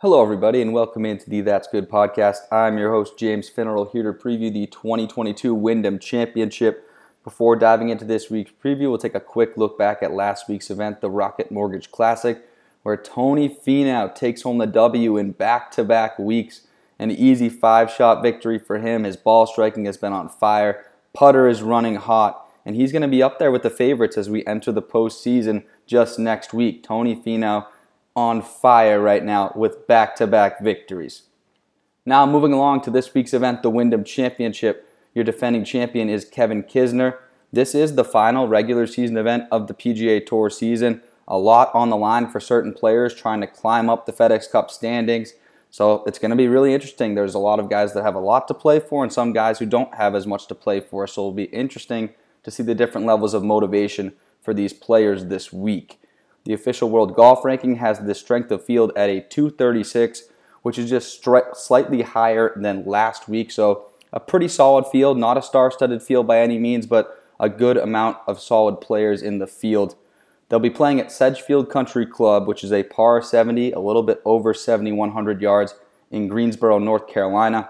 Hello, everybody, and welcome into the That's Good podcast. I'm your host, James Finneral, here to preview the 2022 Wyndham Championship. Before diving into this week's preview, we'll take a quick look back at last week's event, the Rocket Mortgage Classic, where Tony Finau takes home the W in back to back weeks. An easy five shot victory for him. His ball striking has been on fire, putter is running hot, and he's going to be up there with the favorites as we enter the postseason just next week. Tony Finau on fire right now with back to back victories. Now, moving along to this week's event, the Wyndham Championship. Your defending champion is Kevin Kisner. This is the final regular season event of the PGA Tour season. A lot on the line for certain players trying to climb up the FedEx Cup standings. So it's going to be really interesting. There's a lot of guys that have a lot to play for and some guys who don't have as much to play for. So it'll be interesting to see the different levels of motivation for these players this week. The official world golf ranking has the strength of field at a 236, which is just stri- slightly higher than last week. So, a pretty solid field, not a star studded field by any means, but a good amount of solid players in the field. They'll be playing at Sedgefield Country Club, which is a par 70, a little bit over 7,100 yards in Greensboro, North Carolina.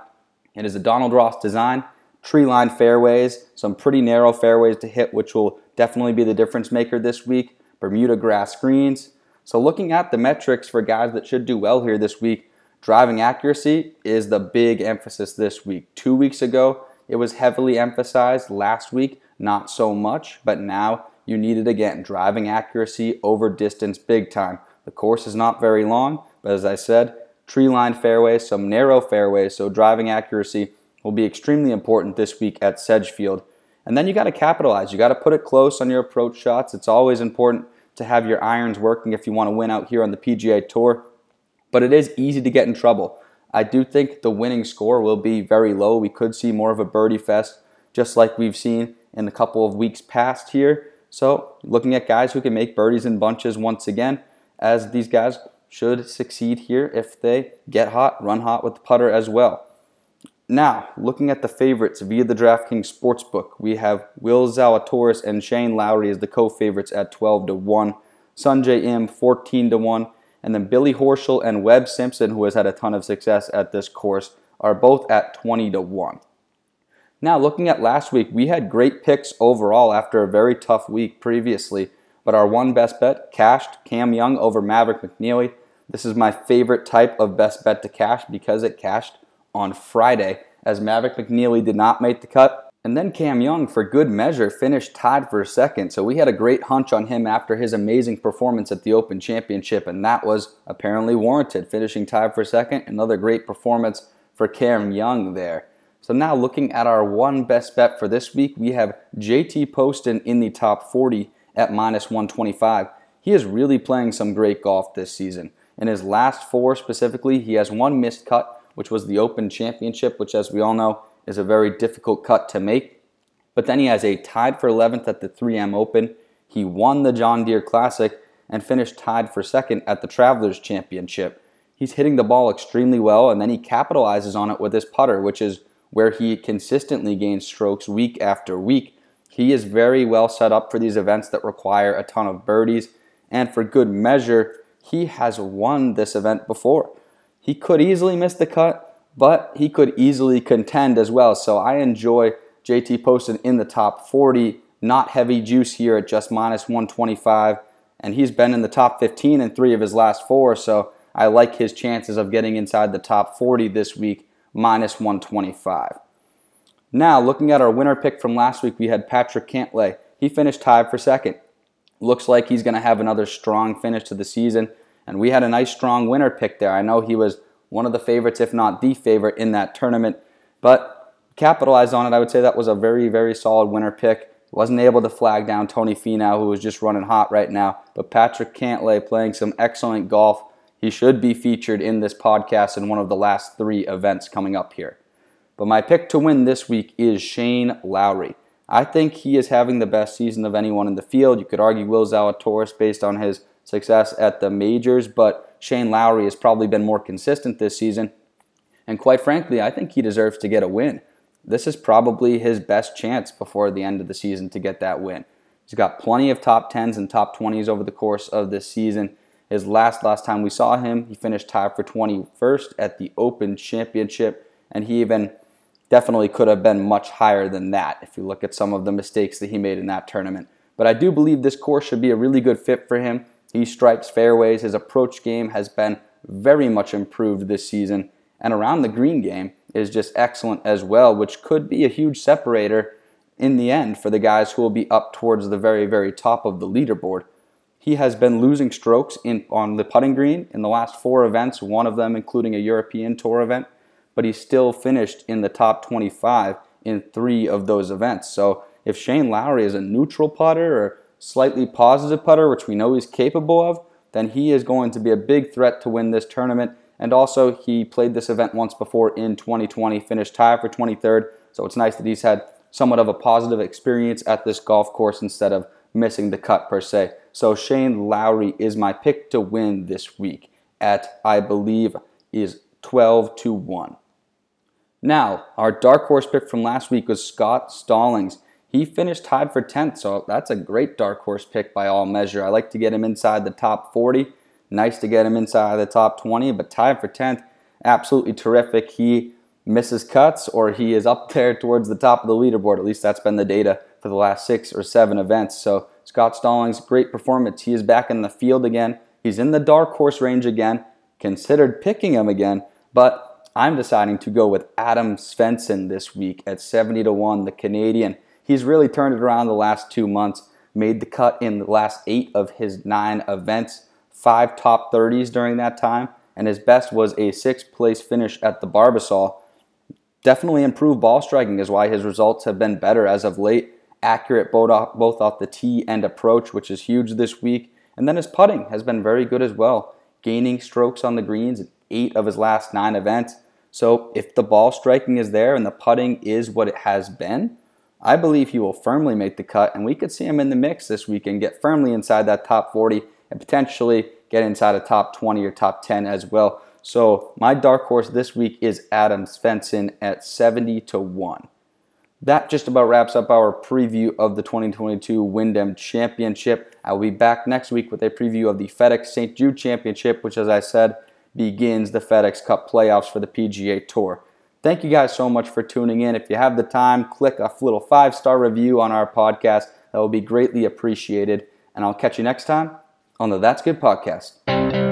It is a Donald Ross design, tree lined fairways, some pretty narrow fairways to hit, which will definitely be the difference maker this week. Bermuda grass greens. So, looking at the metrics for guys that should do well here this week, driving accuracy is the big emphasis this week. Two weeks ago, it was heavily emphasized. Last week, not so much, but now you need it again. Driving accuracy over distance big time. The course is not very long, but as I said, tree lined fairways, some narrow fairways, so driving accuracy will be extremely important this week at Sedgefield. And then you got to capitalize. You got to put it close on your approach shots. It's always important to have your irons working if you want to win out here on the PGA Tour. But it is easy to get in trouble. I do think the winning score will be very low. We could see more of a birdie fest, just like we've seen in a couple of weeks past here. So, looking at guys who can make birdies in bunches once again, as these guys should succeed here if they get hot, run hot with the putter as well. Now, looking at the favorites via the DraftKings Sportsbook, we have Will Zalatoris and Shane Lowry as the co-favorites at 12 to 1, Sungjae Im 14 to 1, and then Billy Horschel and Webb Simpson, who has had a ton of success at this course, are both at 20 to 1. Now, looking at last week, we had great picks overall after a very tough week previously, but our one best bet cashed Cam Young over Maverick McNealy. This is my favorite type of best bet to cash because it cashed on Friday as Maverick McNealy did not make the cut. And then Cam Young, for good measure, finished tied for second. So we had a great hunch on him after his amazing performance at the Open Championship, and that was apparently warranted, finishing tied for second. Another great performance for Cam Young there. So now looking at our one best bet for this week, we have JT Poston in the top 40 at minus 125. He is really playing some great golf this season. In his last four specifically, he has one missed cut which was the Open Championship, which, as we all know, is a very difficult cut to make. But then he has a tied for 11th at the 3M Open. He won the John Deere Classic and finished tied for second at the Travelers Championship. He's hitting the ball extremely well, and then he capitalizes on it with his putter, which is where he consistently gains strokes week after week. He is very well set up for these events that require a ton of birdies, and for good measure, he has won this event before. He could easily miss the cut, but he could easily contend as well. So I enjoy JT Poston in the top 40. Not heavy juice here at just minus 125. And he's been in the top 15 in three of his last four. So I like his chances of getting inside the top 40 this week, minus 125. Now, looking at our winner pick from last week, we had Patrick Cantlay. He finished tied for second. Looks like he's going to have another strong finish to the season. And we had a nice strong winner pick there. I know he was one of the favorites, if not the favorite, in that tournament. But capitalized on it, I would say that was a very, very solid winner pick. Wasn't able to flag down Tony Finau, who was just running hot right now. But Patrick Cantlay playing some excellent golf. He should be featured in this podcast in one of the last three events coming up here. But my pick to win this week is Shane Lowry. I think he is having the best season of anyone in the field. You could argue Will Zalatoris based on his success at the majors, but Shane Lowry has probably been more consistent this season. And quite frankly, I think he deserves to get a win. This is probably his best chance before the end of the season to get that win. He's got plenty of top 10s and top 20s over the course of this season, His last last time we saw him, he finished tied for 21st at the Open Championship, and he even definitely could have been much higher than that if you look at some of the mistakes that he made in that tournament. But I do believe this course should be a really good fit for him. He strikes fairways. His approach game has been very much improved this season. And around the green game is just excellent as well, which could be a huge separator in the end for the guys who will be up towards the very, very top of the leaderboard. He has been losing strokes in, on the putting green in the last four events, one of them including a European Tour event, but he still finished in the top 25 in three of those events. So if Shane Lowry is a neutral putter or slightly positive putter, which we know he's capable of, then he is going to be a big threat to win this tournament. And also, he played this event once before in 2020, finished tied for 23rd. So it's nice that he's had somewhat of a positive experience at this golf course instead of missing the cut per se. So Shane Lowry is my pick to win this week at, I believe, is 12 to 1. Now, our dark horse pick from last week was Scott Stallings. He finished tied for 10th, so that's a great dark horse pick by all measure. I like to get him inside the top 40. Nice to get him inside the top 20, but tied for 10th, absolutely terrific. He misses cuts or he is up there towards the top of the leaderboard. At least that's been the data for the last six or seven events. So Scott Stallings, great performance. He is back in the field again. He's in the dark horse range again. Considered picking him again, but I'm deciding to go with Adam Svensson this week at 70 to 1, the Canadian. He's really turned it around the last two months, made the cut in the last eight of his nine events, five top 30s during that time, and his best was a sixth place finish at the Barbasol. Definitely improved ball striking is why his results have been better as of late. Accurate both off, both off the tee and approach, which is huge this week. And then his putting has been very good as well, gaining strokes on the greens in eight of his last nine events. So if the ball striking is there and the putting is what it has been, I believe he will firmly make the cut, and we could see him in the mix this week and get firmly inside that top 40 and potentially get inside a top 20 or top 10 as well. So my dark horse this week is Adam Svensson at 70 to 1. That just about wraps up our preview of the 2022 Wyndham Championship. I will be back next week with a preview of the FedEx St. Jude Championship, which, as I said, begins the FedEx Cup playoffs for the PGA Tour. Thank you guys so much for tuning in. If you have the time, click a little five star review on our podcast. That will be greatly appreciated. And I'll catch you next time on the That's Good podcast.